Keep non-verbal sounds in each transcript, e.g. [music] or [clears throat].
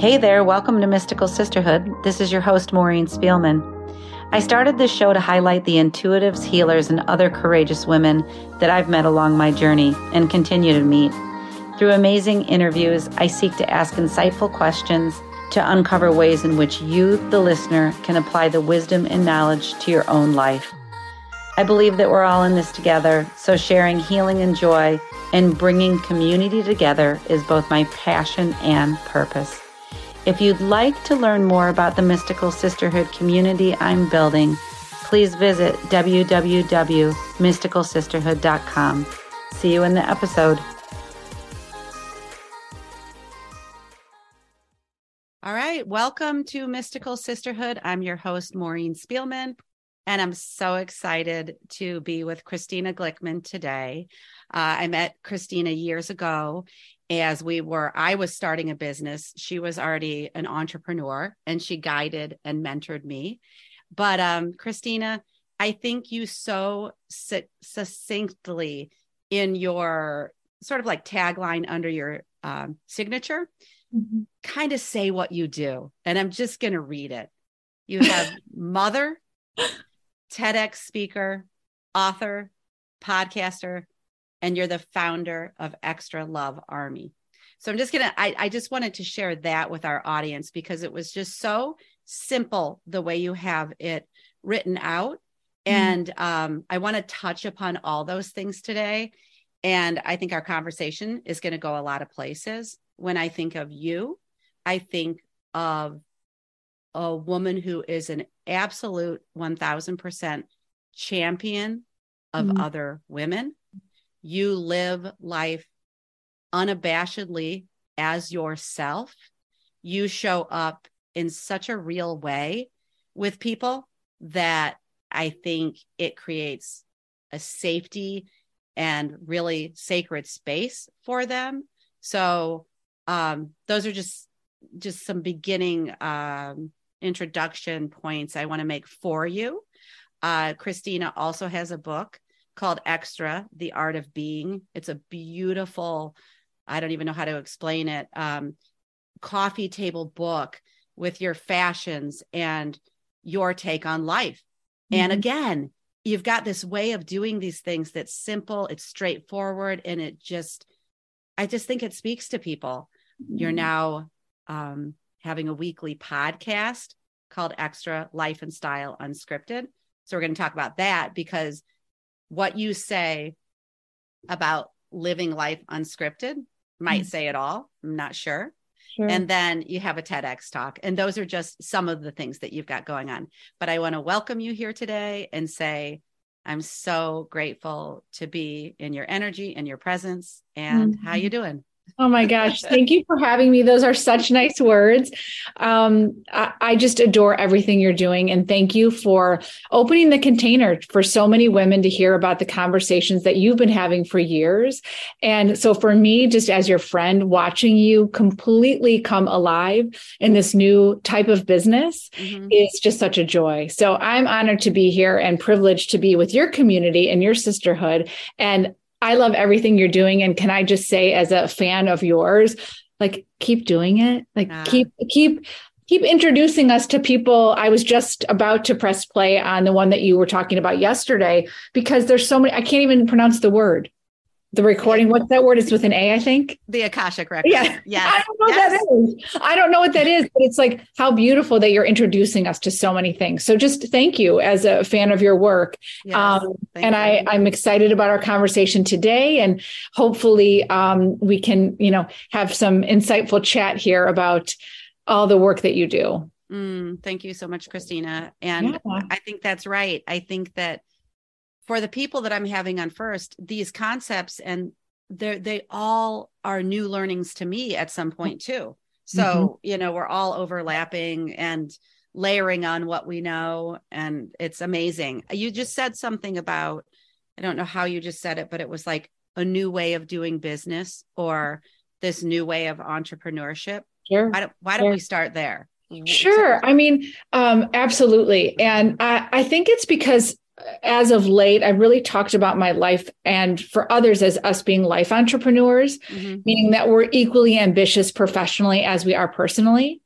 Hey there, welcome to Mystical Sisterhood. This is your host, Maureen Spielman. I started this show to highlight the intuitives, healers, and other courageous women that I've met along my journey and continue to meet. Through amazing interviews, I seek to ask insightful questions to uncover ways in which you, the listener, can apply the wisdom and knowledge to your own life. I believe that we're all in this together, so sharing healing and joy and bringing community together is both my passion and purpose. If you'd like to learn more about the Mystical Sisterhood community I'm building, please visit www.mysticalsisterhood.com. See you in the episode. All right, welcome to Mystical Sisterhood. I'm your host, Maureen Spielman, and I'm so excited to be with Christina Glickman today. Uh, I met Christina years ago as we were i was starting a business. She was already an entrepreneur and she guided and mentored me. But um christina i think you so succinctly in your sort of like tagline under your um, signature mm-hmm. kind of say what you do. And i'm just going to read it. You have [laughs] mother TEDx speaker author podcaster and you're the founder of Xtra Love Army. So I'm just gonna, I, I just wanted to share that with our audience because it was just so simple the way you have it written out. Mm-hmm. And um, I want to touch upon all those things today. And I think our conversation is going to go a lot of places. When I think of you, I think of a woman who is an absolute 1000% champion of mm-hmm. other women you live life unabashedly as yourself. You show up in such a real way with people that I think it creates a safety and really sacred space for them. So um, those are just just some beginning um, introduction points I want to make for you. Uh, Christina also has a book called Xtra The Art of Being. It's a beautiful, I don't even know how to explain it, um, coffee table book with your fashions and your take on life. Mm-hmm. And again, you've got this way of doing these things that's simple, it's straightforward, and it just, I just think it speaks to people. Mm-hmm. You're now um, having a weekly podcast called Xtra Life and Style Unscripted. So we're going to talk about that because what you say about living life unscripted might mm-hmm. say it all. I'm not sure. Sure. And then you have a TEDx talk. And those are just some of the things that you've got going on. But I want to welcome you here today and say, I'm so grateful to be in your energy and your presence. And mm-hmm. how you doing? Oh my gosh. Thank you for having me. Those are such nice words. Um, I, I, just adore everything you're doing. And thank you for opening the container for so many women to hear about the conversations that you've been having for years. And so for me, just as your friend, watching you completely come alive in this new type of business mm-hmm. is just such a joy. So I'm honored to be here and privileged to be with your community and your sisterhood. And I love everything you're doing. And can I just say, as a fan of yours, like keep doing it. Like keep keep keep introducing us to people. I was just about to press play on the one that you were talking about yesterday because there's so many. I can't even pronounce the word the recording. What's that word? It's with an A, I think. The Akashic record. Yeah. Yes. I don't know yes. what that is. I don't know what that is, but it's like how beautiful that you're introducing us to so many things. So just thank you as a fan of your work. Yes, um, and you. I, I'm excited about our conversation today. And hopefully um, we can, you know, have some insightful chat here about all the work that you do. Mm, thank you so much, Christina. And yeah. I think that's right. I think that for the people that I'm having on first, these concepts and they they all are new learnings to me at some point too. So, mm-hmm. you know, we're all overlapping and layering on what we know and it's amazing. You just said something about I don't know how you just said it, but it was like a new way of doing business or this new way of entrepreneurship. Sure. Why don't, why don't sure. we start there? Sure. I mean, um, absolutely. And I, I think it's because as of late, I've really talked about my life and for others as us being life entrepreneurs, mm-hmm. meaning that we're equally ambitious professionally as we are personally.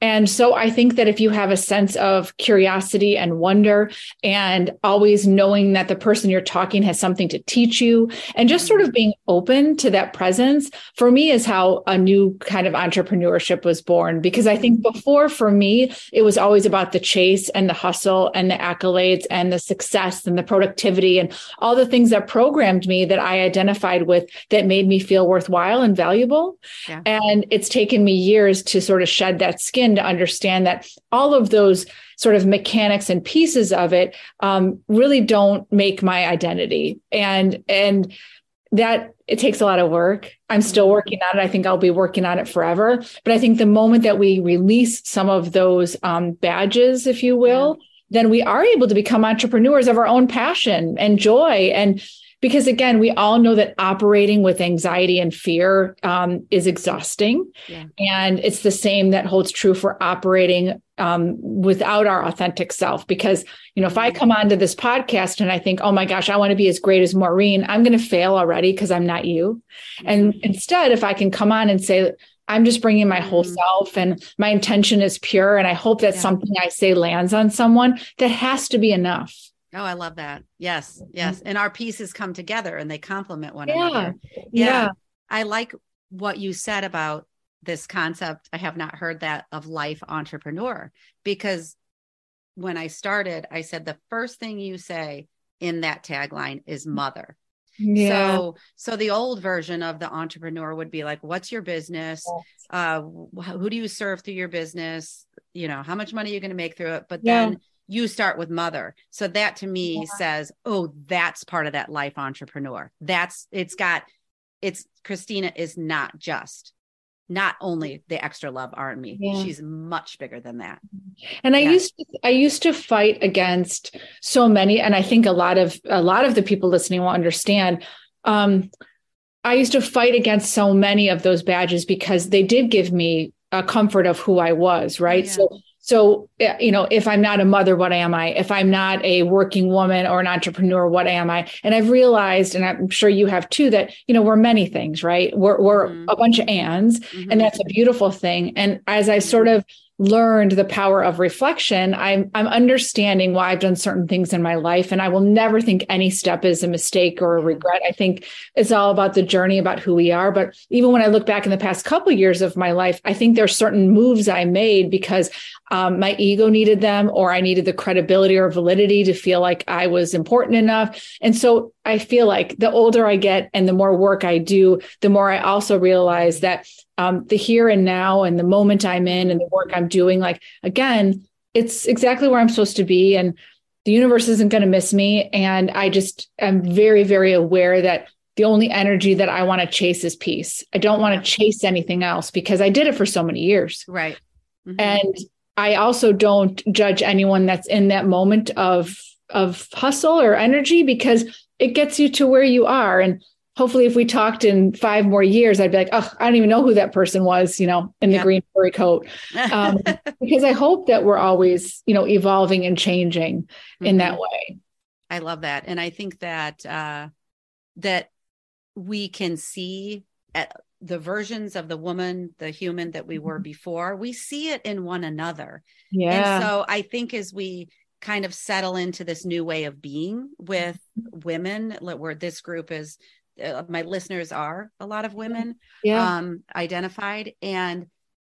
And so I think that if you have a sense of curiosity and wonder and always knowing that the person you're talking has something to teach you and just sort of being open to that presence for me is how a new kind of entrepreneurship was born. Because I think before for me, it was always about the chase and the hustle and the accolades and the success and the productivity and all the things that programmed me that I identified with that made me feel worthwhile and valuable. Yeah. And it's taken me years to sort of shed that skin to understand that all of those sort of mechanics and pieces of it um, really don't make my identity and and that it takes a lot of work i'm still mm-hmm. working on it i think i'll be working on it forever but i think the moment that we release some of those um, badges if you will yeah. then we are able to become entrepreneurs of our own passion and joy and because again we all know that operating with anxiety and fear um, is exhausting yeah. and it's the same that holds true for operating um, without our authentic self because you know if i mm-hmm. come onto this podcast and i think oh my gosh i want to be as great as maureen i'm going to fail already because i'm not you and mm-hmm. instead if i can come on and say I'm just bringing my whole mm-hmm. self and my intention is pure. And I hope that yeah. something I say lands on someone that has to be enough. Oh, I love that. Yes, yes. Mm-hmm. And our pieces come together and they complement one yeah. another. Yeah. yeah. I like what you said about this concept. I have not heard that of life entrepreneur because when I started, I said the first thing you say in that tagline is mother. Yeah. So so the old version of the entrepreneur would be like what's your business? Uh who do you serve through your business? You know, how much money are you going to make through it? But yeah. then you start with mother. So that to me yeah. says, oh, that's part of that life entrepreneur. That's it's got it's Christina is not just not only the Xtra love army yeah. she's much bigger than that and i yeah. used to i used to fight against so many and i think a lot of a lot of the people listening will understand um i used to fight against so many of those badges because they did give me a comfort of who i was right so so, you know, if I'm not a mother, what am I? If I'm not a working woman or an entrepreneur, what am I? And I've realized, and I'm sure you have too, that, you know, we're many things, right? We're, we're mm-hmm. a bunch of ands, mm-hmm. and that's a beautiful thing. And as I sort of learned the power of reflection, I'm I'm understanding why I've done certain things in my life. And I will never think any step is a mistake or a regret. I think it's all about the journey, about who we are. But even when I look back in the past couple years of my life, I think there's certain moves I made because um, my ego needed them or I needed the credibility or validity to feel like I was important enough. And so I feel like the older I get and the more work I do, the more I also realize that um, the here and now and the moment I'm in and the work I'm doing, like again, it's exactly where I'm supposed to be. And the universe isn't going to miss me. And I just am very, very aware that the only energy that I want to chase is peace. I don't want to chase anything else because I did it for so many years. Right. Mm-hmm. And I also don't judge anyone that's in that moment of of hustle or energy because it gets you to where you are. And hopefully, if we talked in five more years, I'd be like, oh, I don't even know who that person was, you know, in the green furry coat. [laughs] Um, because I hope that we're always, you know, evolving and changing mm-hmm. in that way. I love that. And I think that, uh, that we can see at the versions of the woman, the human that we were mm-hmm. before, we see it in one another. Yeah. And so I think as we kind of settle into this new way of being with women where this group is uh, my listeners are a lot of women yeah. um, identified and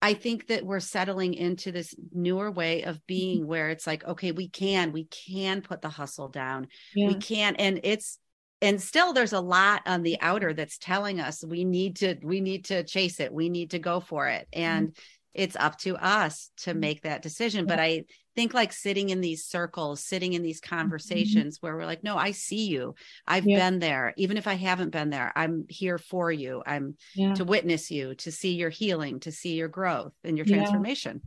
i think that we're settling into this newer way of being where it's like okay we can we can put the hustle down yeah. we can and it's and still there's a lot on the outer that's telling us we need to we need to chase it we need to go for it and mm-hmm. It's up to us to mm-hmm. make that decision but i think like sitting in these circles, sitting in these mm-hmm. conversations mm-hmm. where we're like, no, I see you. I've yeah. been there. Even if I haven't been there, I'm here for you. I'm yeah. to witness you, to see your healing, to see your growth and your transformation.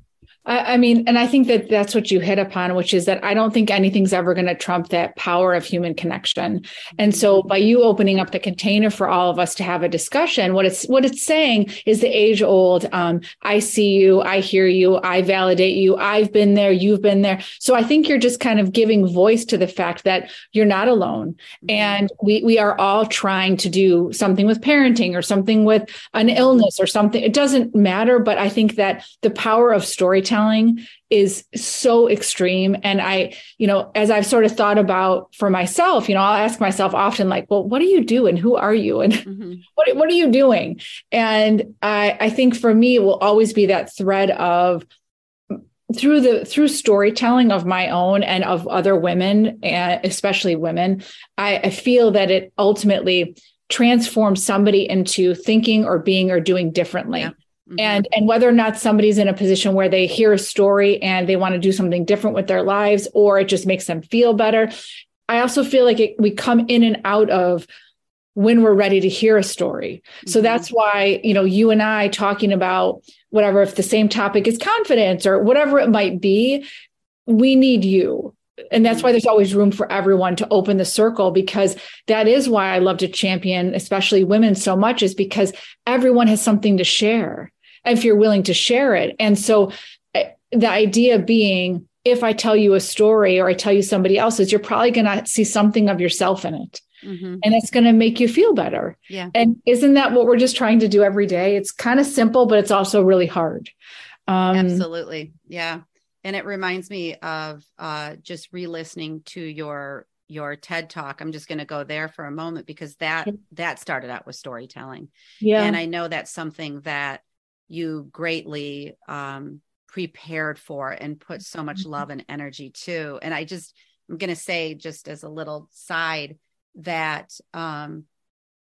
I mean, and I think that that's what you hit upon, which is that I don't think anything's ever going to trump that power of human connection. And so, by you opening up the container for all of us to have a discussion, what it's what it's saying is the age old. Um, I see you, I hear you, I validate you. I've been there, you've been there. So I think you're just kind of giving voice to the fact that you're not alone, mm-hmm. and we we are all trying to do something with parenting or something with an illness or something. It doesn't matter, but I think that the power of storytelling storytelling is so extreme. And I, you know, as I've sort of thought about for myself, you know, I'll ask myself often, like, well, what do you do and who are you and mm-hmm. [laughs] what, what are you doing? And I, I think for me, it will always be that thread of through the through storytelling of my own and of other women and especially women I, I feel that it ultimately transforms somebody into thinking or being or doing differently yeah. Mm-hmm. And and whether or not somebody's in a position where they hear a story and they want to do something different with their lives or it just makes them feel better. I also feel like it, we come in and out of when we're ready to hear a story. Mm-hmm. So that's why, you know, you and I talking about whatever if the same topic is confidence or whatever it might be, we need you and that's why there's always room for everyone to open the circle because that is why I love to champion especially women so much is because everyone has something to share if you're willing to share it. And so eh, the idea being, if I tell you a story or I tell you somebody else's, you're probably going to see something of yourself in it. Mm-hmm. And it's going to make you feel better. Yeah. And isn't that what we're just trying to do every day? It's kind of simple, but it's also really hard. Um, Absolutely. Yeah. And it reminds me of uh, just re-listening to your your TED talk. I'm just going to go there for a moment because that that started out with storytelling. Yeah. And I know that's something that you greatly um, prepared for and put so much mm-hmm. love and energy to. And I just, I'm going to say, just as a little side, that um,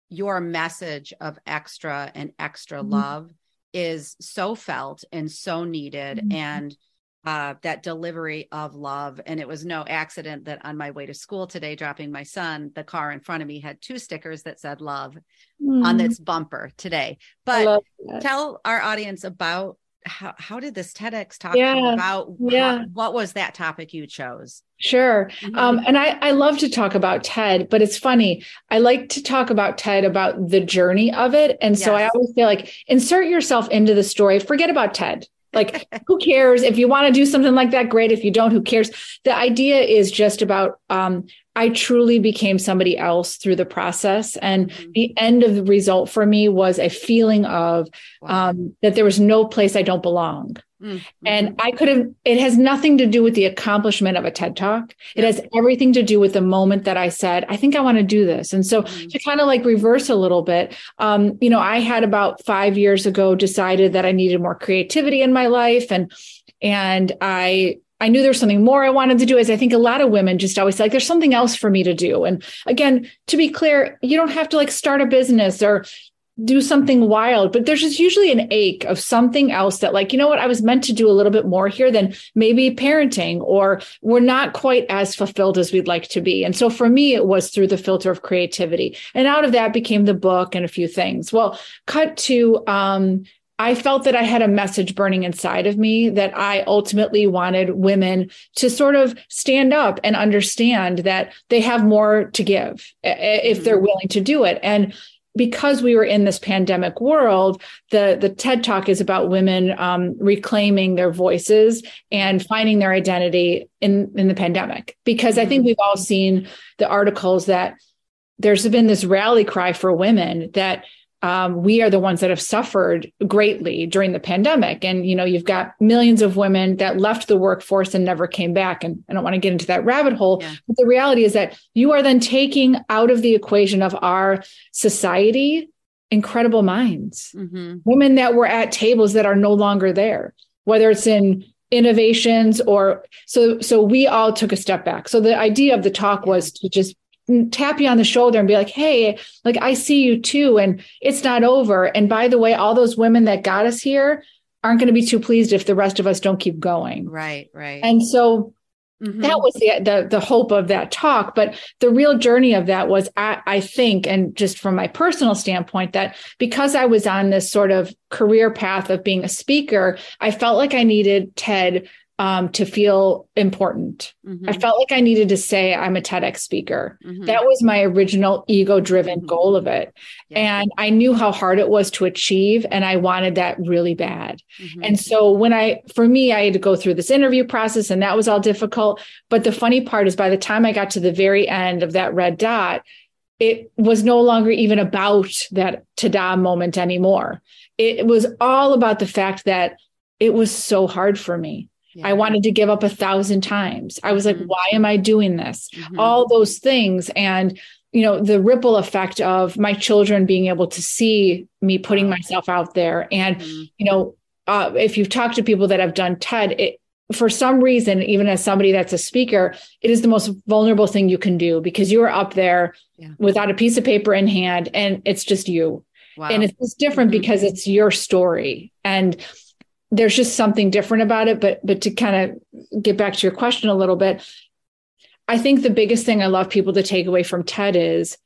your message of extra and extra mm-hmm. love is so felt and so needed. Mm-hmm. And uh, that delivery of love. And it was no accident that on my way to school today, dropping my son, the car in front of me had two stickers that said love mm. on its bumper today. But tell our audience about how, how did this TEDx talk yeah. about yeah. How, what was that topic you chose? Sure. Mm-hmm. Um, and I, I love to talk about TED, but it's funny. I like to talk about TED about the journey of it. And yes. so I always feel like insert yourself into the story, forget about TED. Like, who cares? If you want to do something like that, great. If you don't, who cares? The idea is just about um, I truly became somebody else through the process. And mm-hmm. the end of the result for me was a feeling of wow. um, that there was no place I don't belong. Mm-hmm. And I could have, it has nothing to do with the accomplishment of a TED talk. It has everything to do with the moment that I said, I think I want to do this. And so mm-hmm. to kind of like reverse a little bit, um, you know, I had about five years ago decided that I needed more creativity in my life. And, and I I knew there was something more I wanted to do. As I think a lot of women just always like, there's something else for me to do. And again, to be clear, you don't have to like start a business or do something wild, but there's just usually an ache of something else that, like, you know what, I was meant to do a little bit more here than maybe parenting, or we're not quite as fulfilled as we'd like to be. And so for me, it was through the filter of creativity. And out of that became the book and a few things. Well, cut to um, I felt that I had a message burning inside of me that I ultimately wanted women to sort of stand up and understand that they have more to give if they're mm-hmm. willing to do it. And because we were in this pandemic world, the the TED Talk is about women um, reclaiming their voices and finding their identity in in the pandemic. Because I think mm-hmm. we've all seen the articles that there's been this rally cry for women that um, we are the ones that have suffered greatly during the pandemic. And, you know, you've got millions of women that left the workforce and never came back. And I don't want to get into that rabbit hole. Yeah. But the reality is that you are then taking out of the equation of our society incredible minds, mm-hmm. women that were at tables that are no longer there, whether it's in innovations or so so we all took a step back so the idea of the talk was to just tap you on the shoulder and be like, hey, like I see you too. And it's not over. And by the way, all those women that got us here aren't going to be too pleased if the rest of us don't keep going. Right, right. And so Mm-hmm. That was the, the the hope of that talk, but the real journey of that was, I, I think, and just from my personal standpoint, that because I was on this sort of career path of being a speaker, I felt like I needed TED um, to feel important. Mm-hmm. I felt like I needed to say I'm a TEDx speaker. Mm-hmm. That was my original ego driven mm-hmm. goal of it. Yeah. And I knew how hard it was to achieve, and I wanted that really bad. Mm-hmm. And so, when I, for me, I had to go through this interview process, and that was all difficult. But the funny part is, by the time I got to the very end of that red dot, it was no longer even about that ta-da moment anymore. It was all about the fact that it was so hard for me yeah. I wanted to give up a thousand times. I was like, mm-hmm. why am I doing this? Mm-hmm. All those things. And, you know, the ripple effect of my children being able to see me putting myself out there. And, mm-hmm. you know, uh, if you've talked to people that have done TED, it, for some reason, even as somebody that's a speaker, it is the most vulnerable thing you can do because you're up there yeah. without a piece of paper in hand and it's just you. Wow. And it's different mm-hmm. because it's your story. And there's just something different about it. But but to kind of get back to your question a little bit, I think the biggest thing I love people to take away from TED is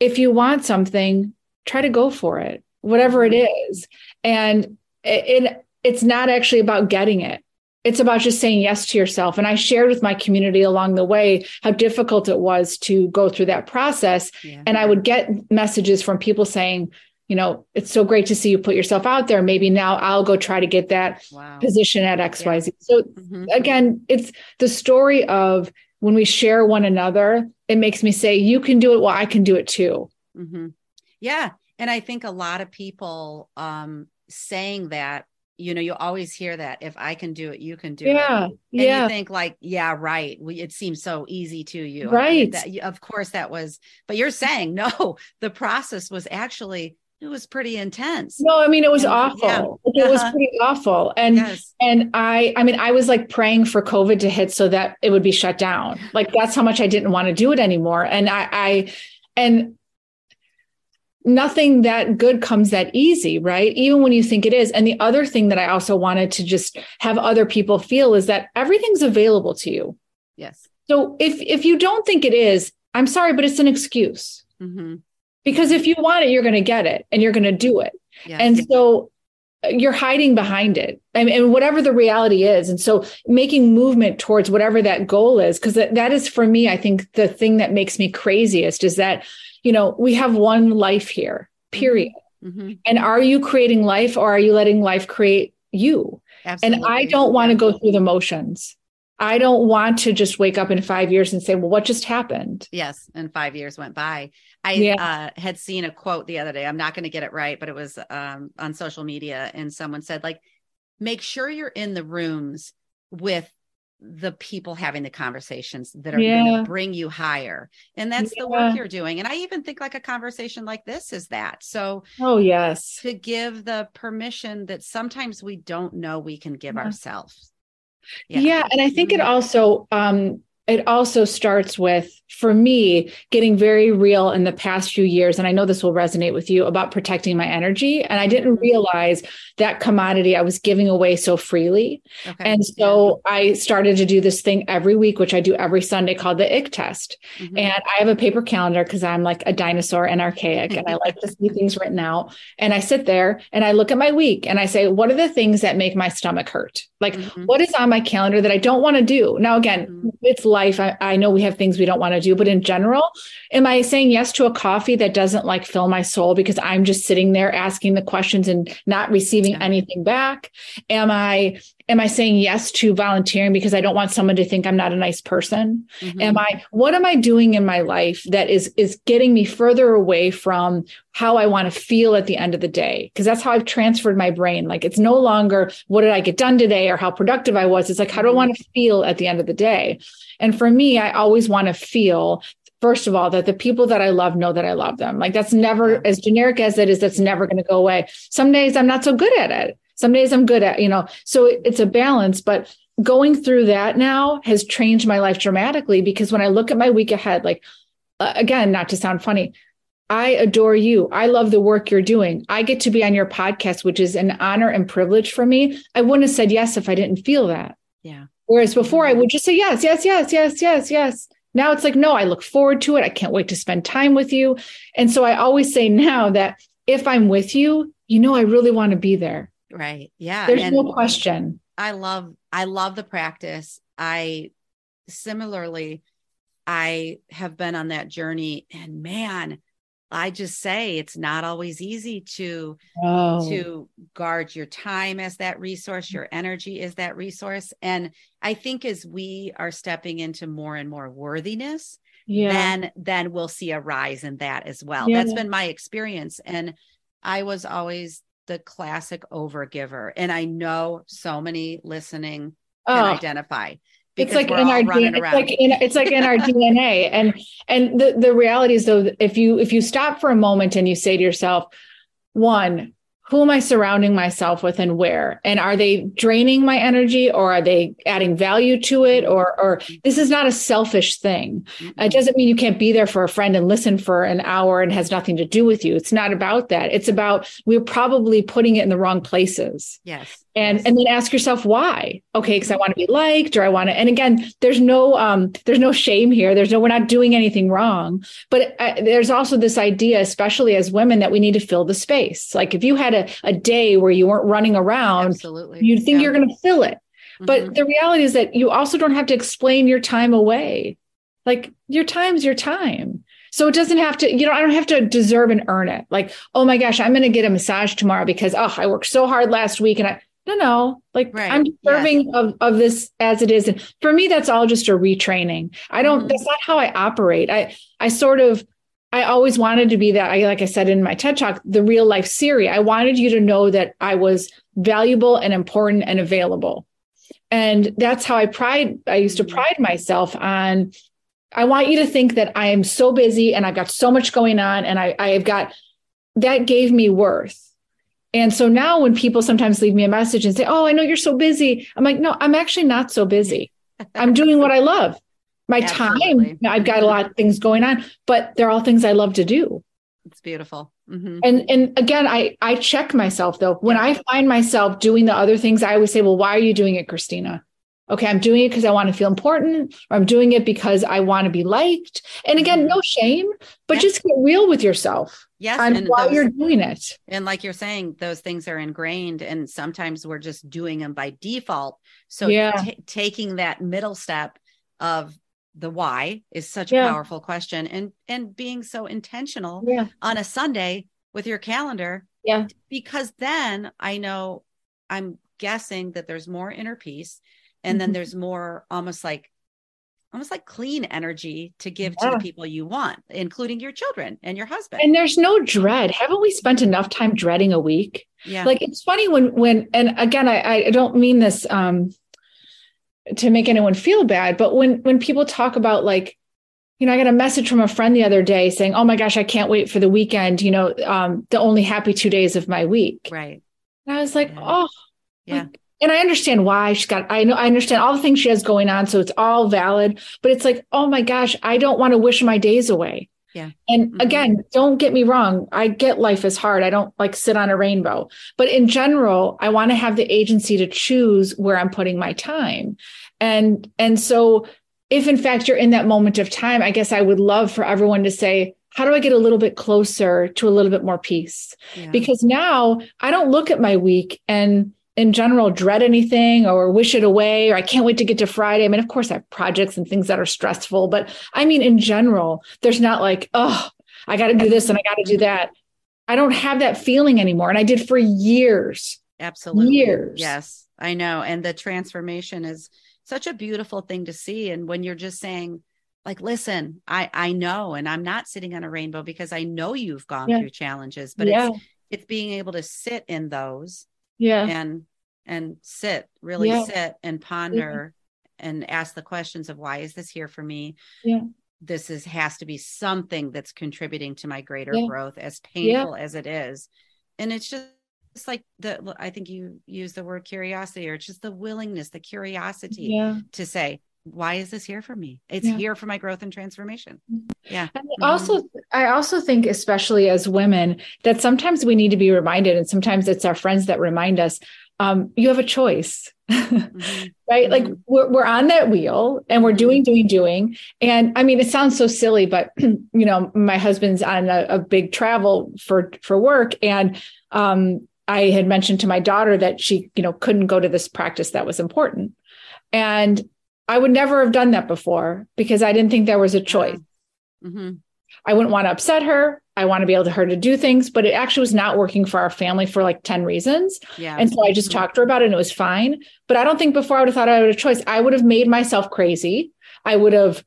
if you want something, try to go for it, whatever it mm-hmm. is. And it, it it's not actually about getting it. It's about just saying yes to yourself. And I shared with my community along the way how difficult it was to go through that process. Yeah. And I would get messages from people saying, you know, it's so great to see you put yourself out there. Maybe now I'll go try to get that wow. position at XYZ. Yeah. So mm-hmm. again, it's the story of when we share one another, it makes me say, you can do it. Well, I can do it too. Mm-hmm. Yeah. And I think a lot of people um, saying that, you know, you always hear that if I can do it, you can do yeah. it. And yeah. you think like, yeah, right. It seems so easy to you. Right. That, of course that was, but you're saying [laughs] no, the process was actually it was pretty intense. No, I mean it was awful. Yeah. It was uh-huh. pretty awful. And yes. and I I mean I was like praying for COVID to hit so that it would be shut down. Like that's how much I didn't want to do it anymore. And I I and nothing that good comes that easy, right? Even when you think it is. And the other thing that I also wanted to just have other people feel is that everything's available to you. Yes. So if if you don't think it is, I'm sorry, but it's an excuse. Mm-hmm because if you want it you're going to get it and you're going to do it yes. and so uh, you're hiding behind it and, and, whatever the reality is and so making movement towards whatever that goal is because that, that is for me i think the thing that makes me craziest is that you know we have one life here period mm-hmm. mm-hmm. and are you creating life or are you letting life create you Absolutely. and i don't want to go through the motions I don't want to just wake up in five years and say, well, what just happened? Yes. And five years went by. I yeah. uh, had seen a quote the other day. I'm not going to get it right, but it was um, on social media. And someone said, like, make sure you're in the rooms with the people having the conversations that are yeah. going to bring you higher. And that's yeah. the work you're doing. And I even think like a conversation like this is that. So, oh, yes. To give the permission that sometimes we don't know we can give yeah. ourselves yeah. yeah and i think it mm-hmm. also um it also starts with for me getting very real in the past few years and i know this will resonate with you about protecting my energy and i didn't mm-hmm. realize that commodity i was giving away so freely okay. and so yeah. i started to do this thing every week which i do every sunday called the ick test mm-hmm. and i have a paper calendar because i'm like a dinosaur and archaic and i like to [laughs] see things written out and i sit there and i look at my week and i say what are the things that make my stomach hurt like mm-hmm. what is on my calendar that i don't want to do now again mm-hmm. it's life I, I know we have things we don't want to do but in general am i saying yes to a coffee that doesn't like fill my soul because i'm just sitting there asking the questions and not receiving anything back? Am i am i saying yes to volunteering because i don't want someone to think i'm not a nice person? Mm-hmm. am i what am i doing in my life that is is getting me further away from how i want to feel at the end of the day? Because that's how i've transferred my brain. Like it's no longer what did i get done today or how productive i was? It's like how do i want to feel at the end of the day? And for me i always want to feel first of all that the people that i love know that i love them. Like that's never as generic as it is that's never going to go away. Some days i'm not so good at it some days i'm good at you know so it's a balance but going through that now has changed my life dramatically because when i look at my week ahead like uh, again not to sound funny I adore you. I love the work you're doing. I get to be on your podcast, which is an honor and privilege for me. I wouldn't have said yes if I didn't feel that. Yeah Whereas before I would just say yes, yes, yes, yes, yes, yes. Now it's like, no, I look forward to it. I can't wait to spend time with you. And so I always say now that if I'm with you, you know, I really want to be there. Right. Yeah. There's and no question. I love, I love the practice. I similarly, I have been on that journey and man, I just say it's not always easy to oh. to guard your time as that resource, your energy is that resource. And I think as we are stepping into more and more worthiness, yeah. then then we'll see a rise in that as well. Yeah. That's been my experience. And I was always the classic overgiver. And I know so many listening can oh. identify it's like in our DNA, it's like in, it's like in our [laughs] DNA and and the the reality is though if you if you stop for a moment and you say to yourself one who am I surrounding myself with and where? And are they draining my energy or are they adding value to it? Or, or this is not a selfish thing. It doesn't mean you can't be there for a friend and listen for an hour and has nothing to do with you. It's not about that. It's about we're probably putting it in the wrong places. Yes. And yes. and then ask yourself why. Okay, because I want to be liked or I want to. And again, there's no um there's no shame here. There's no we're not doing anything wrong. But uh, there's also this idea, especially as women, that we need to fill the space. Like if you had a a, day where you weren't running around, Absolutely. you'd think yeah. you're going to fill it. Mm-hmm. But the reality is that you also don't have to explain your time away. Like your time's your time. So it doesn't have to, you know, I don't have to deserve and earn it. Like, oh my gosh, I'm going to get a massage tomorrow because, oh, I worked so hard last week and I, no, no, like right. I'm deserving yes. of, of this as it is. And for me, that's all just a retraining. I don't, mm-hmm. that's not how I operate. I, I sort of, I always wanted to be that. I, like I said in my TED talk, the real life Siri. I wanted you to know that I was valuable and important and available. And that's how I pride, I used to mm-hmm. pride myself on. I want you to think that I am so busy and I've got so much going on and I, I've got that gave me worth. And so now when people sometimes leave me a message and say, Oh, I know you're so busy, I'm like, No, I'm actually not so busy. I'm [laughs] doing what I love. My Absolutely. time i've got a lot of things going on but they're all things i love to do. It's beautiful. Mm-hmm. and and again i i check myself though. When i find myself doing the other things i always say well why are you doing it christina okay i'm doing it because i want to feel important or i'm doing it because i want to be liked and again mm-hmm. no shame but yeah. just get real with yourself yes and while those, you're doing it and like you're saying those things are ingrained and sometimes we're just doing them by default so yeah t- taking that middle step of the why is such yeah. a powerful question and and being so intentional yeah. on a sunday with your calendar yeah because then i know i'm guessing that there's more inner peace and mm-hmm. then there's more almost like almost like clean energy to give yeah. to the people you want including your children and your husband. And there's no dread. Haven't we spent enough time dreading a week? Yeah. Like it's funny when when and again i i don't mean this um to make anyone feel bad but when when people talk about like you know i got a message from a friend the other day saying oh my gosh i can't wait for the weekend you know um the only happy two days of my week. Right. And i was like yeah. oh yeah. like, and i understand why she's got i know i understand all the things she has going on so it's all valid but it's like oh my gosh i don't want to wish my days away yeah. And mm-hmm. again, don't get me wrong. I get life is hard. I don't like sit on a rainbow. But in general, I want to have the agency to choose where I'm putting my time. And and so if in fact you're in that moment of time, I guess I would love for everyone to say, how do I get a little bit closer to a little bit more peace? Yeah. Because now I don't look at my week and in general dread anything or wish it away or I can't wait to get to Friday. I mean, of course, I have projects and things that are stressful, but I mean, in general, there's not like, oh, I got to do this and I got to do that. I don't have that feeling anymore. And I did for years. Absolutely. Years. Yes, I know. And the transformation is such a beautiful thing to see. And when you're just saying, like, listen, I I know, and I'm not sitting on a rainbow because I know you've gone yeah. through challenges, but yeah. it's it's being able to sit in those yeah and and sit really yeah. sit and ponder yeah. and ask the questions of why is this here for me yeah this is has to be something that's contributing to my greater yeah. growth as painful as it is and it's just it's like the i think you use the word curiosity or it's just the willingness the curiosity to say why is this here for me it's yeah. here for my growth and transformation mm-hmm. yeah and also i also think especially as women that sometimes we need to be reminded and sometimes it's our friends that remind us um, you have a choice. mm-hmm. [laughs] right? Like mm-hmm. we're, we're on that wheel and we're doing, mm-hmm. doing, doing. And I mean, it sounds so silly, but [clears throat] you know, my husband's on a, a big travel for, for work. And, um, I had mentioned to my daughter that she, you know, couldn't go to this practice that was important. And I would never have done that before because I didn't think there was a choice. Mm-hmm. I wouldn't want to upset her. I want to be able to her to do things, but it actually was not working for our family for like 10 reasons. Yeah. And so I just mm-hmm. talked to her about it and it was fine. But I don't think before I would have thought I had a choice. I would have made myself crazy. I would have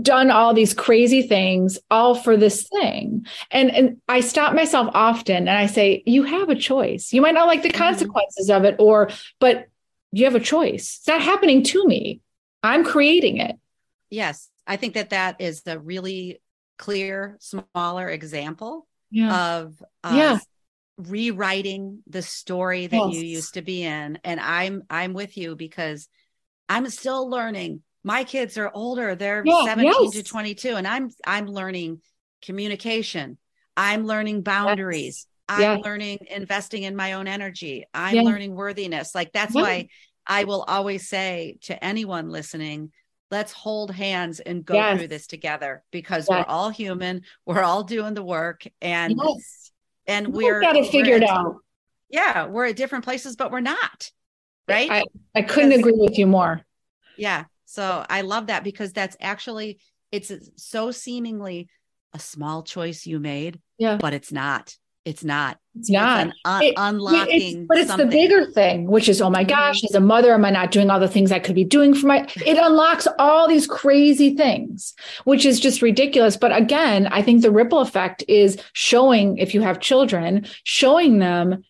done all these crazy things all for this thing. And and I stop myself often and I say, you have a choice. You might not like the mm-hmm. consequences mm-hmm. of it, or but you have a choice. It's not happening to me. I'm creating it. Yes. I think that that is a really clear, smaller example yeah. of yeah. rewriting the story that yes. you used to be in. And I'm I'm with you because I'm still learning. My kids are older; they're yeah, 17 yes. to 22, and I'm I'm learning communication. I'm learning boundaries. Yes. I'm learning investing in my own energy. I'm learning worthiness. Like that's why I will always say to anyone listening, let's hold hands and go yes. through this together because yes. we're all human we're all doing the work and yes. and we're got to figure it out yeah we're at different places but we're not right i, I couldn't because, agree with you more yeah so i love that because that's actually it's so seemingly a small choice you made yeah but it's not it's not. It's not it's un- it, unlocking. It's, but it's something. the bigger thing, which is, oh my gosh, mm-hmm. as a mother, am I not doing all the things I could be doing for my? It unlocks all these crazy things, which is just ridiculous. But again, I think the ripple effect is showing, if you have children, showing them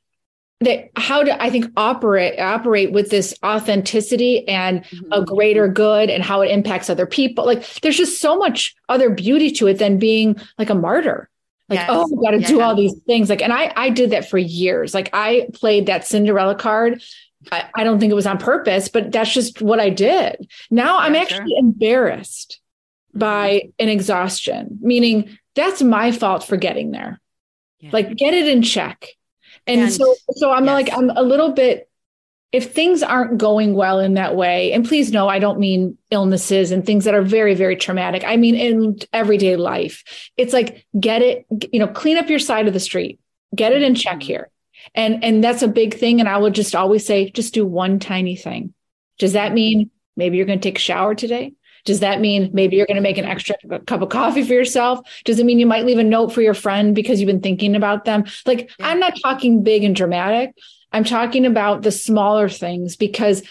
that how to i think operate operate with this authenticity and mm-hmm. a greater good and how it impacts other people like there's just so much other beauty to it than being like a martyr like yes. oh i got to yeah. do all these things like and i i did that for years like i played that cinderella card I, I don't think it was on purpose but that's just what i did now yeah, i'm actually sure. embarrassed mm-hmm. by an exhaustion meaning that's my fault for getting there yeah. like get it in check and, and so so i'm yes. like i'm a little bit if things aren't going well in that way, and please know I don't mean illnesses and things that are very, very traumatic. I mean in everyday life. It's like get it, you know, clean up your side of the street, get it in check mm-hmm. here. And and that's a big thing. And I would just always say, just do one tiny thing. Does that mean maybe you're going to take a shower today? Does that mean maybe you're going to make an extra cup of coffee for yourself? Does it mean you might leave a note for your friend because you've been thinking about them? Like, yeah. I'm not talking big and dramatic. I'm talking about the smaller things because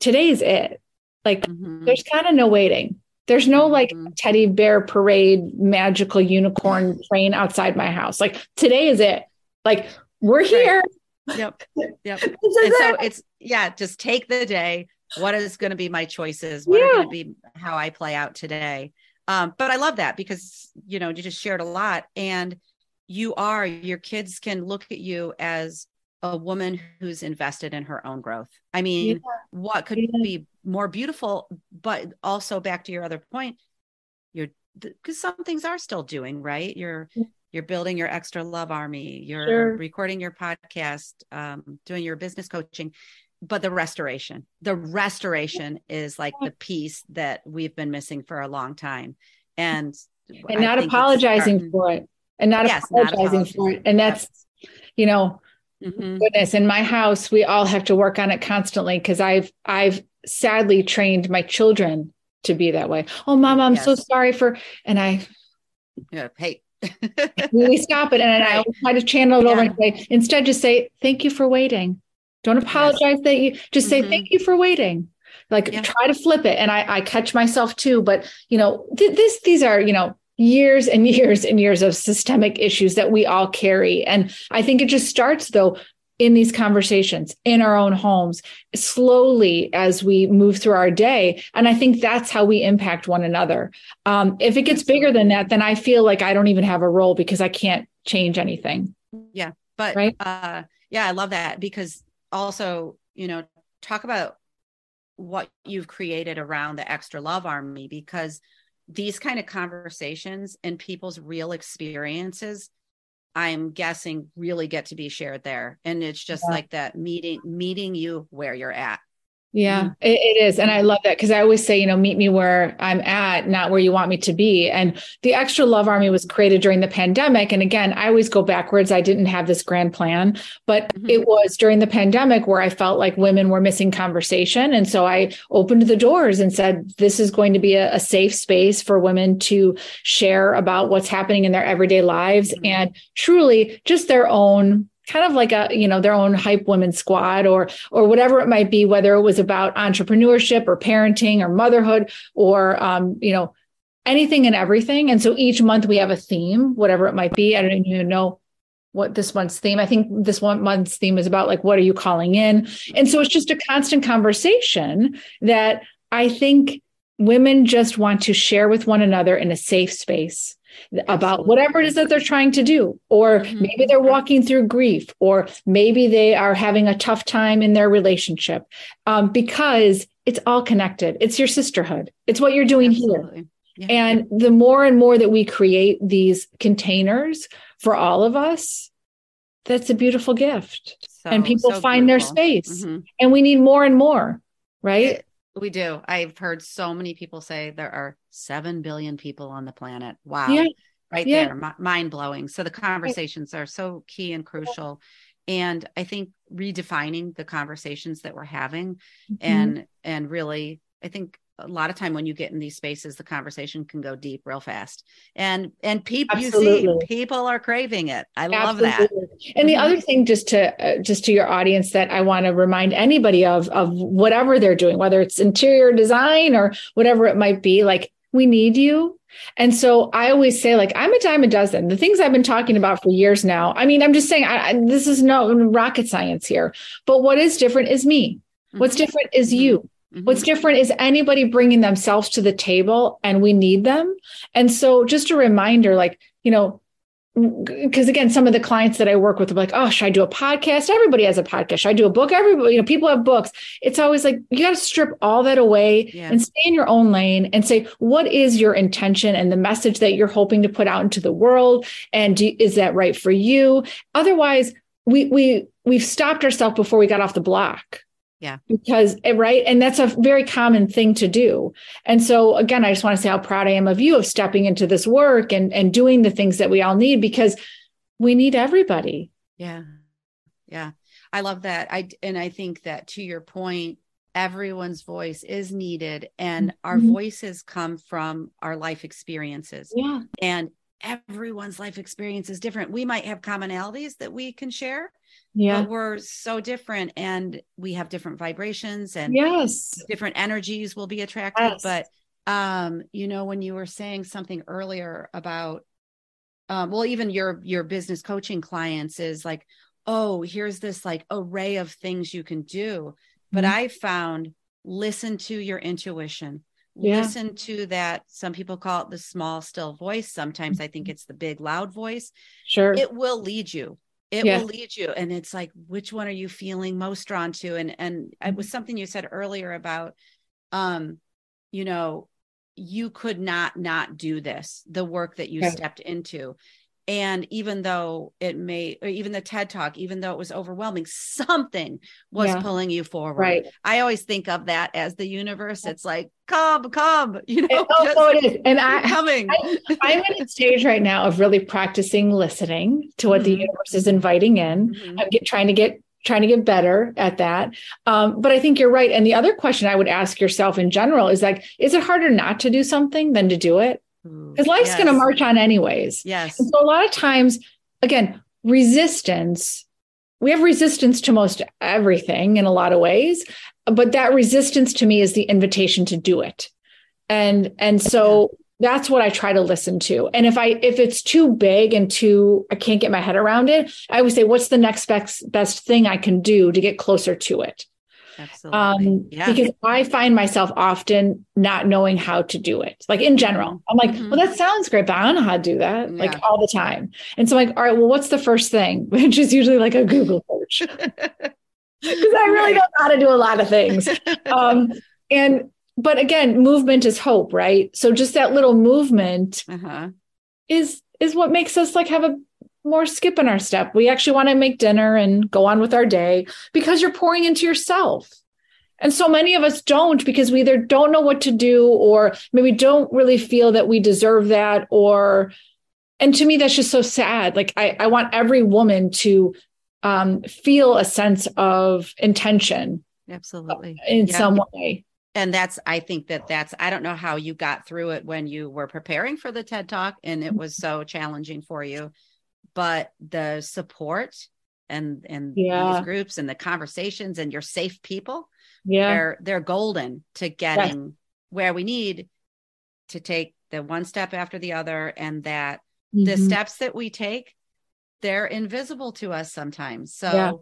today's it. Like mm-hmm. there's kind of no waiting. There's no like mm-hmm. teddy bear parade, magical unicorn train outside my house. Like today is it. Like we're here. Right. Yep. Yep. [laughs] and so it's yeah, just take the day. What is going to be my choices? What yeah. are going to be how I play out today? Um, but I love that because you know you just shared a lot, and you are your kids can look at you as a woman who's invested in her own growth. I mean, yeah. what could yeah. be more beautiful? But also back to your other point, you're because some things are still doing right. You're you're building your Xtra love army. You're sure. recording your podcast, um, doing your business coaching. But the restoration, the restoration is like the piece that we've been missing for a long time, and and not apologizing for it, and not yes, apologizing, not apologizing for it, and that's you know Mm-hmm. Goodness, in my house, we all have to work on it constantly because I've I've sadly trained my children to be that way. Oh, mom, I'm yes. so sorry for, and I, yeah, hey, [laughs] really stop it, and. I always try to channel it yeah. over and say instead, just say thank you for waiting. Don't apologize yes. that you just mm-hmm. say thank you for waiting. Like yeah. try to flip it, and I I catch myself too, but you know th- this these are you know years and [laughs] years and years of systemic issues that we all carry. And I think it just starts though in these conversations in our own homes slowly as we move through our day. And i think that's how we impact one another. Um, if it gets bigger than that then i feel like i don't even have a role because i can't change anything. Yeah but right? uh, yeah i love that because also you know talk about what you've created around the Xtra love army because these kind of conversations and people's real experiences I'm guessing really get to be shared there. And it's just Yeah. like that meeting, meeting you where you're at. Yeah, Mhm. it, it is. And I love that because I always say, you know, meet me where I'm at, not where you want me to be. And the Xtra Love Army was created during the pandemic. And again, I always go backwards. I didn't have this grand plan, but Mhm. it was during the pandemic where I felt like women were missing conversation. And so I opened the doors and said, this is going to be a, a safe space for women to share about what's happening in their everyday lives Mhm. and truly just their own kind of like a you know their own hype women squad or or whatever it might be whether it was about entrepreneurship or parenting or motherhood or um, you know anything and everything. And so each month we have a theme whatever it might be. I don't even know what this month's theme i think this one month's theme is about like what are you calling in? And so it's just a constant conversation that i think women just want to share with one another in a safe space about whatever it is that they're trying to do. Or Mhm. maybe they're walking through grief or maybe they are having a tough time in their relationship. Um, because it's all connected. It's your sisterhood. It's what you're doing here. Yeah. and the more and more that we create these containers for all of us that's a beautiful gift. So- and people so find their beautiful. space. Mhm. and we need more and more right? It- we do. I've heard so many people say there are 7 billion people on the planet. Wow. Yeah. Right Yeah. there. Mi- mind blowing. So the conversations are so key and crucial. And I think redefining the conversations that we're having Mhm. and, and really, I think a lot of time when you get in these spaces, the conversation can go deep real fast. And, and people, you see, Absolutely. people are craving it. I love that. And the Mhm. other thing, just to uh, just to your audience, that I want to remind anybody of of whatever they're doing, whether it's interior design or whatever it might be, like we need you. And so I always say, like I'm a dime a dozen. The things I've been talking about for years now. I mean, I'm just saying, I, I, this is no rocket science here. But what is different is me. What's Mhm. different is you. Mhm. What's different is anybody bringing themselves to the table and we need them. And so just a reminder, like, you know, because again, some of the clients that I work with are like, oh, should I do a podcast? Everybody has a podcast. Should I do a book? Everybody, you know, people have books. It's always like you got to strip all that away Yeah. and stay in your own lane and say, what is your intention and the message that you're hoping to put out into the world? And do, is that right for you? Otherwise, we we we've stopped ourselves before we got off the block. Yeah. Because, eh, right. And that's a very common thing to do. And so, again, I just want to say how proud I am of you of stepping into this work and, and doing the things that we all need because we need everybody. Yeah. Yeah. I love that. I and I think that to your point, everyone's voice is needed and our Mhm. voices come from our life experiences. Yeah. And everyone's life experience is different. We might have commonalities that we can share, Yeah. but we're so different and we have different vibrations and Yes. different energies will be attracted. Yes. But um, you know, when you were saying something earlier about um, well, even your your business coaching clients is like, oh, here's this like array of things you can do. But Mhm. I found listen to your intuition. Yeah. Listen to that. Some people call it the small, still voice. Sometimes I think it's the big, loud voice. Sure. It will lead you. It Yeah. will lead you. And it's like, which one are you feeling most drawn to? And and it was something you said earlier about um, you know, you could not not do this, the work that you Yeah. stepped into. And even though it may, or even the TED talk, even though it was overwhelming, something was Yeah. pulling you forward. right. I always think of that as the universe. It's like, come, come, [laughs] you know, oh, oh, it is. And I, coming. I'm in a stage right now of really practicing listening to what the Mhm. universe is inviting in. Mhm. I'm get, trying to get trying to get better at that. Um, but I think you're right. And the other question I would ask yourself in general is like, is it harder not to do something than to do it? Because life's going to march on anyways. Yes. And so a lot of times, again, resistance, we have resistance to most everything in a lot of ways, but that resistance to me is the invitation to do it. And and so that's what I try to listen to. And if I if it's too big and too I can't get my head around it, I would say what's the next best best thing I can do to get closer to it? Absolutely. Um, yeah. because I find myself often not knowing how to do it. Like in general, I'm like, Mhm. well, that sounds great, but I don't know how to do that like all the time. And so I'm like, all right, well, what's the first thing? [laughs] Which is usually like a Google search [laughs] because I really don't know how to do a lot of things. Um, and, but again, movement is hope, right? So just that little movement uh-huh. is, is what makes us like have a more skip in our step. We actually want to make dinner and go on with our day because you're pouring into yourself. And so many of us don't because we either don't know what to do or maybe don't really feel that we deserve that or and to me that's just so sad. Like I, I want every woman to um, feel a sense of intention absolutely in yeah. some way and that's i think that that's i don't know how you got through it when you were preparing for the ted talk and it was so challenging for you but the support and and yeah. these groups and the conversations and your safe people yeah they're they're golden to getting yes. where we need to take the one step after the other and that mm-hmm. the steps that we take they're invisible to us sometimes so yeah.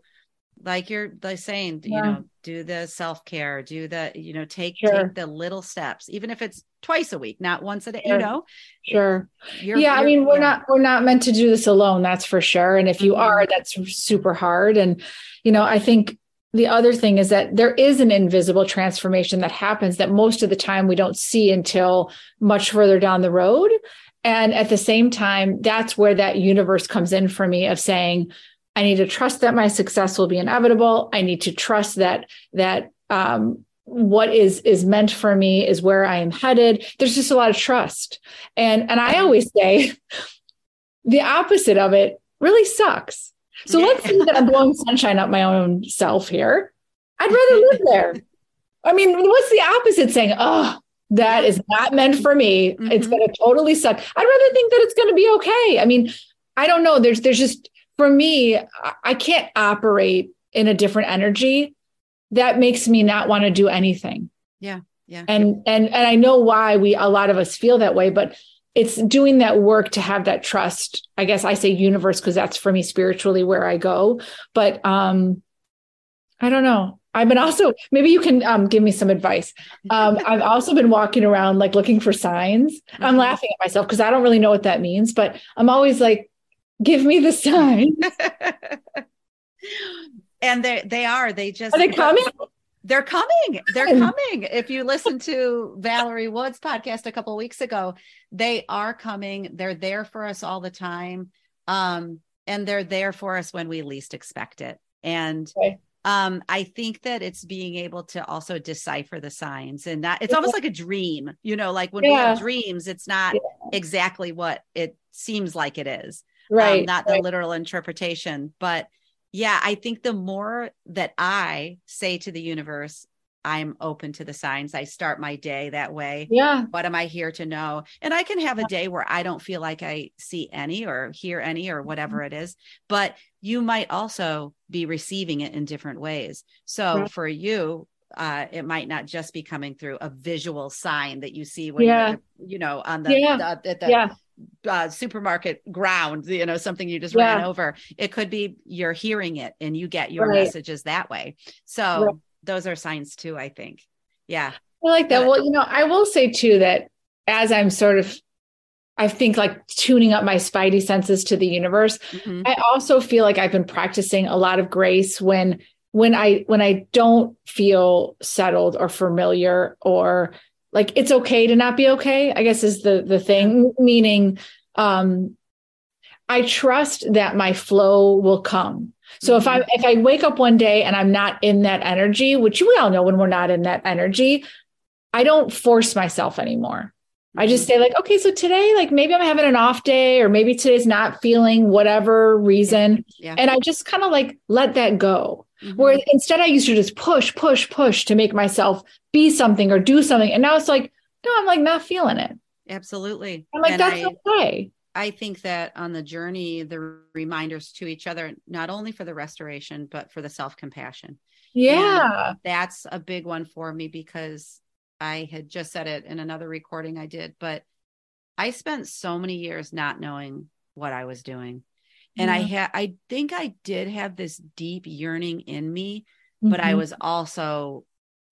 Like you're like saying yeah. you know do the self-care do the you know take sure. take the little steps even if it's twice a week not once a day sure. you know sure you're, yeah you're, i mean we're not we're not meant to do this alone that's for sure and if you mm-hmm. are that's super hard and you know i think the other thing is that there is an invisible transformation that happens that most of the time we don't see until much further down the road and at the same time that's where that universe comes in for me of saying I need to trust that my success will be inevitable. I need to trust that that um, what is is meant for me is where I am headed. There's just a lot of trust, and and I always say [laughs] the opposite of it really sucks. So let's see that I'm blowing sunshine up my own self here. I'd rather live there. I mean, what's the opposite saying? Oh, that is not meant for me. Mm-hmm. It's going to totally suck. I'd rather think that it's going to be okay. I mean, I don't know. There's there's just for me, I can't operate in a different energy that makes me not want to do anything. Yeah. Yeah. And and and I know why we a lot of us feel that way, but it's doing that work to have that trust. I guess I say universe because that's for me spiritually where I go. But um I don't know. I've been also maybe you can um, give me some advice. Um, [laughs] I've also been walking around like looking for signs. I'm mm-hmm. laughing at myself because I don't really know what that means, but I'm always like, Give me the sign. [laughs] and they they are. They just are they coming? They're coming. They're coming. If you listen to Valerie Wood's podcast a couple weeks ago, they are coming. They're there for us all the time. Um, and they're there for us when we least expect it. And okay. um, I think that it's being able to also decipher the signs and that it's almost like a dream, you know, like when yeah. we have dreams, it's not yeah. exactly what it seems like it is. Um, right um, not right. the literal interpretation but yeah i think the more that i say to the universe i'm open to the signs i start my day that way yeah what am i here to know and i can have a day where i don't feel like i see any or hear any or whatever mm-hmm. it is but you might also be receiving it in different ways so right. for you uh, it might not just be coming through a visual sign that you see when yeah. you're, you know, on the, yeah. the, the, the yeah uh, supermarket ground, you know, something you just yeah. ran over. It could be you're hearing it and you get your right. messages that way. So right. those are signs too, I think. Yeah. I like that. But, well, you know, I will say too that as I'm sort of I think like tuning up my spidey senses to the universe. Mm-hmm. I also feel like I've been practicing a lot of grace when when I when I don't feel settled or familiar or like it's okay to not be okay i guess is the the thing meaning um i trust that my flow will come so mm-hmm. if i if i wake up one day and i'm not in that energy which we all know when we're not in that energy i don't force myself anymore I just mm-hmm. say like, okay, so today, like maybe I'm having an off day, or maybe today's not feeling whatever reason, yeah. and I just kind of like let that go. Mm-hmm. Where instead I used to just push, push, push to make myself be something or do something. And now it's like, no, I'm like not feeling it. Absolutely. I'm like, and that's I, okay. I think that on the journey, the reminders to each other, not only for the restoration, but for the self compassion. Yeah. And that's a big one for me because I had just said it in another recording I did, but I spent so many years not knowing what I was doing and i had i think i did have this deep yearning in me mm-hmm. but i mm-hmm. was also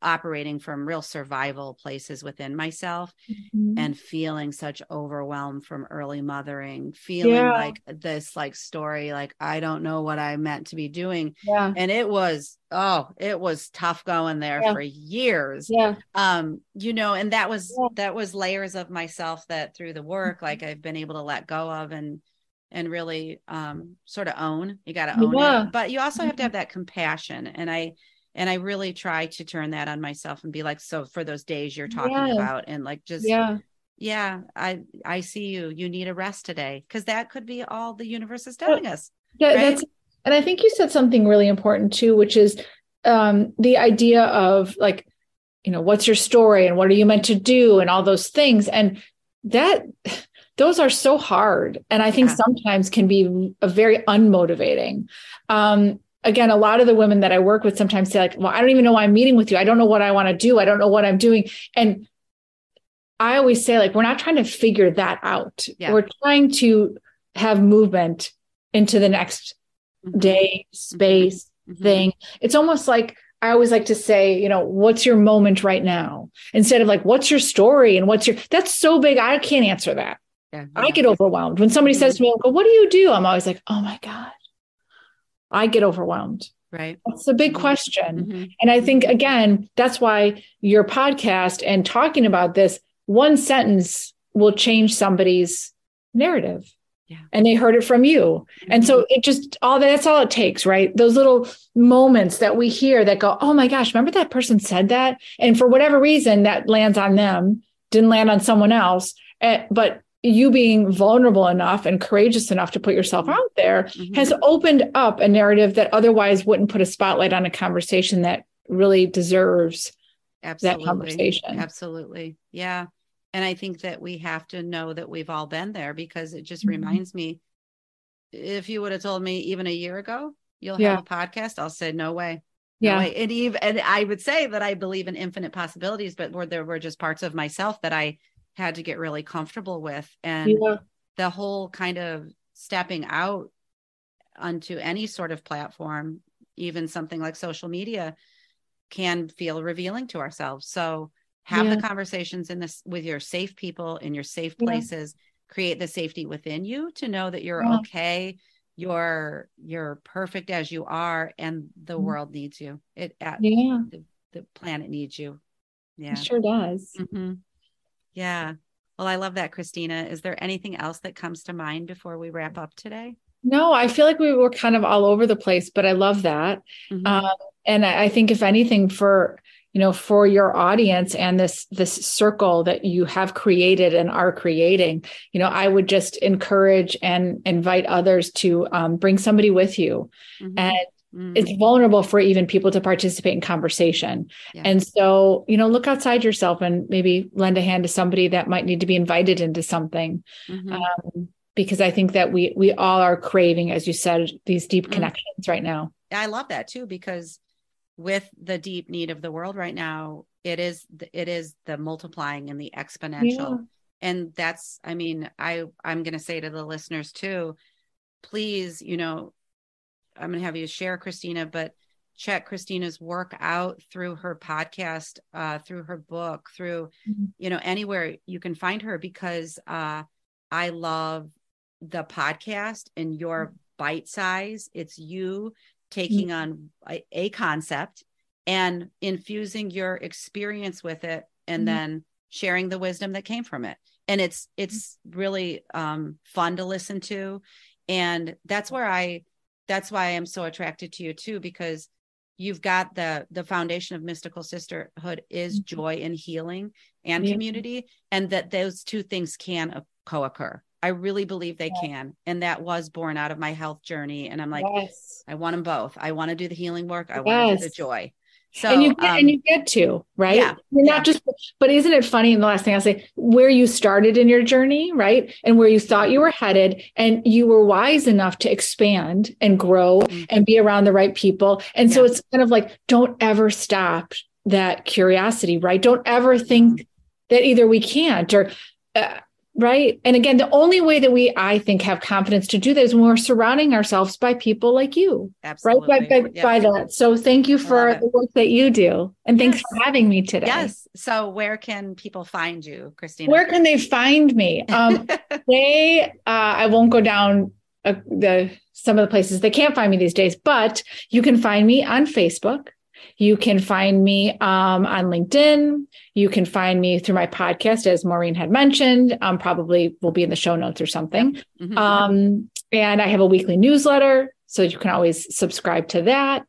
operating from real survival places within myself mm-hmm. and feeling such overwhelm from early mothering feeling yeah. like this like story like i don't know what i meant to be doing yeah. and it was oh it was tough going there yeah. for years yeah um you know and that was yeah. that was layers of myself that through the work mm-hmm. like i've been able to let go of and and really um, sort of own. You got to own Yeah. it, but you also have to Mhm. have that compassion. And I and I really try to turn that on myself and be like, so for those days you're talking about, and like just yeah. Yeah. I I see you. You need a rest today because that could be all the universe is telling us. Yeah, Right? that's and I think you said something really important too, which is um the idea of like, you know, what's your story and what are you meant to do and all those things. And that those are so hard. And I think Yeah. sometimes can be a very unmotivating. Um again, a lot of the women that I work with sometimes say, like, well, I don't even know why I'm meeting with you. I don't know what I want to do. I don't know what I'm doing. And I always say, like, we're not trying to figure that out. Yeah. We're trying to have movement into the next Mhm. day, space, Mhm. thing. It's almost like I always like to say, you know, what's your moment right now? Instead of like, what's your story and what's your, that's so big. I can't answer that. Yeah, I get overwhelmed. When somebody says to me, well, what do you do? I'm always like, oh my God. I get overwhelmed. right. That's a big Mhm. question. Mhm. And I think, again, that's why your podcast and talking about this, one sentence will change somebody's narrative. Yeah. And they heard it from you. And so it just all that's all it takes, right? Those little moments that we hear that go, oh my gosh, remember that person said that? And for whatever reason, that lands on them, didn't land on someone else. Eh, but you being vulnerable enough and courageous enough to put yourself out there Mhm. has opened up a narrative that otherwise wouldn't put a spotlight on a conversation that really deserves Absolutely. conversation. Absolutely. Yeah. And I think that we have to know that we've all been there because it just Mhm. reminds me if you would have told me even a year ago, you'll Yeah. have a podcast, I'll say, no way. No yeah way. And even and I would say that I believe in infinite possibilities, but where there were just parts of myself that I had to get really comfortable with. And yeah the whole kind of stepping out onto any sort of platform, even something like social media, can feel revealing to ourselves. So have Yeah. the conversations in this with your safe people in your safe Yeah. places, create the safety within you to know that you're Yeah. okay, you're you're perfect as you are, and the Mhm. world needs you. It yeah the, the planet needs you. Yeah. it sure does Mhm. Yeah. Well, I love that, Christina. Is there anything else that comes to mind before we wrap up today? no i feel like we were kind of all over the place but i love that Mhm. um, and I, I think if anything for you know for your audience and this this circle that you have created and are creating you know i would just encourage and invite others to um, bring somebody with you Mhm. and Mm. it's vulnerable for even people to participate in conversation. Yeah. And so, you know, look outside yourself and maybe lend a hand to somebody that might need to be invited into something. Mhm. Um, because I think that we we all are craving, as you said, these deep Mm. connections right now. I love that too because with the deep need of the world right now, it is the, it is the multiplying and the exponential. And that's I mean, I I'm going to say to the listeners too, please, you know, I'm going to have you share Christina, but check Christina's work out through her podcast, uh, through her book, through Mhm. you know anywhere you can find her because uh, I love the podcast and your bite size. It's you taking on a, a concept and infusing your experience with it, and Mhm. then sharing the wisdom that came from it. And it's it's really um, fun to listen to, and that's where I that's why I'm so attracted to you too because you've got the the foundation of mystical sisterhood is Mhm. joy and healing and Yeah. community and that those two things can co-occur i really believe they Yeah. can and that was born out of my health journey and i'm like yes. i want them both i want to do the healing work i want to do the joy so and you get, um, and you get to right. yeah, You're yeah. not just. But isn't it funny? And the last thing I'll say, where you started in your journey, right, and where you thought you were headed, and you were wise enough to expand and grow Mhm. and be around the right people. And so it's kind of like, don't ever stop that curiosity, right? Don't ever think that either we can't or. Uh, Right. And again, the only way that we, I think, have confidence to do that is when we're surrounding ourselves by people like you absolutely right? By, by, Yep. by that. So thank you for the work that you do and thanks Yes. for having me today. Yes. So where can people find you christina? Where can they find me? Um [laughs] they uh i won't go down uh, the some of the places. They can't find me these days but you can find me on facebook you can find me um, on LinkedIn. You can find me through my podcast, as Maureen had mentioned. Um, probably will be in the show notes or something. Mhm. Um, And I have a weekly newsletter. So you can always subscribe to that.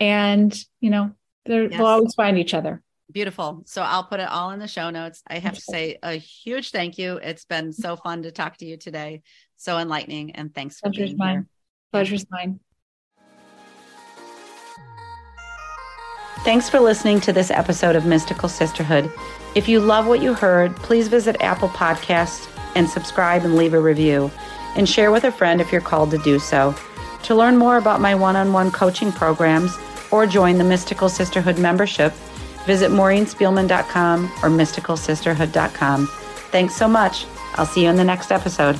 And, you know, yes. we'll always find each other. Beautiful. So I'll put it all in the show notes. I have to say a huge thank you. It's been so fun to talk to you today. So enlightening. And thanks for Pleasure's being mine. here. Pleasure's mine. Thanks for listening to this episode of Mystical Sisterhood. If you love what you heard, please visit Apple Podcasts and subscribe and leave a review. And share with a friend if you're called to do so. To learn more about my one on one coaching programs or join the Mystical Sisterhood membership, visit maureenspielman.com or mysticalsisterhood.com. Thanks so much. I'll see you in the next episode.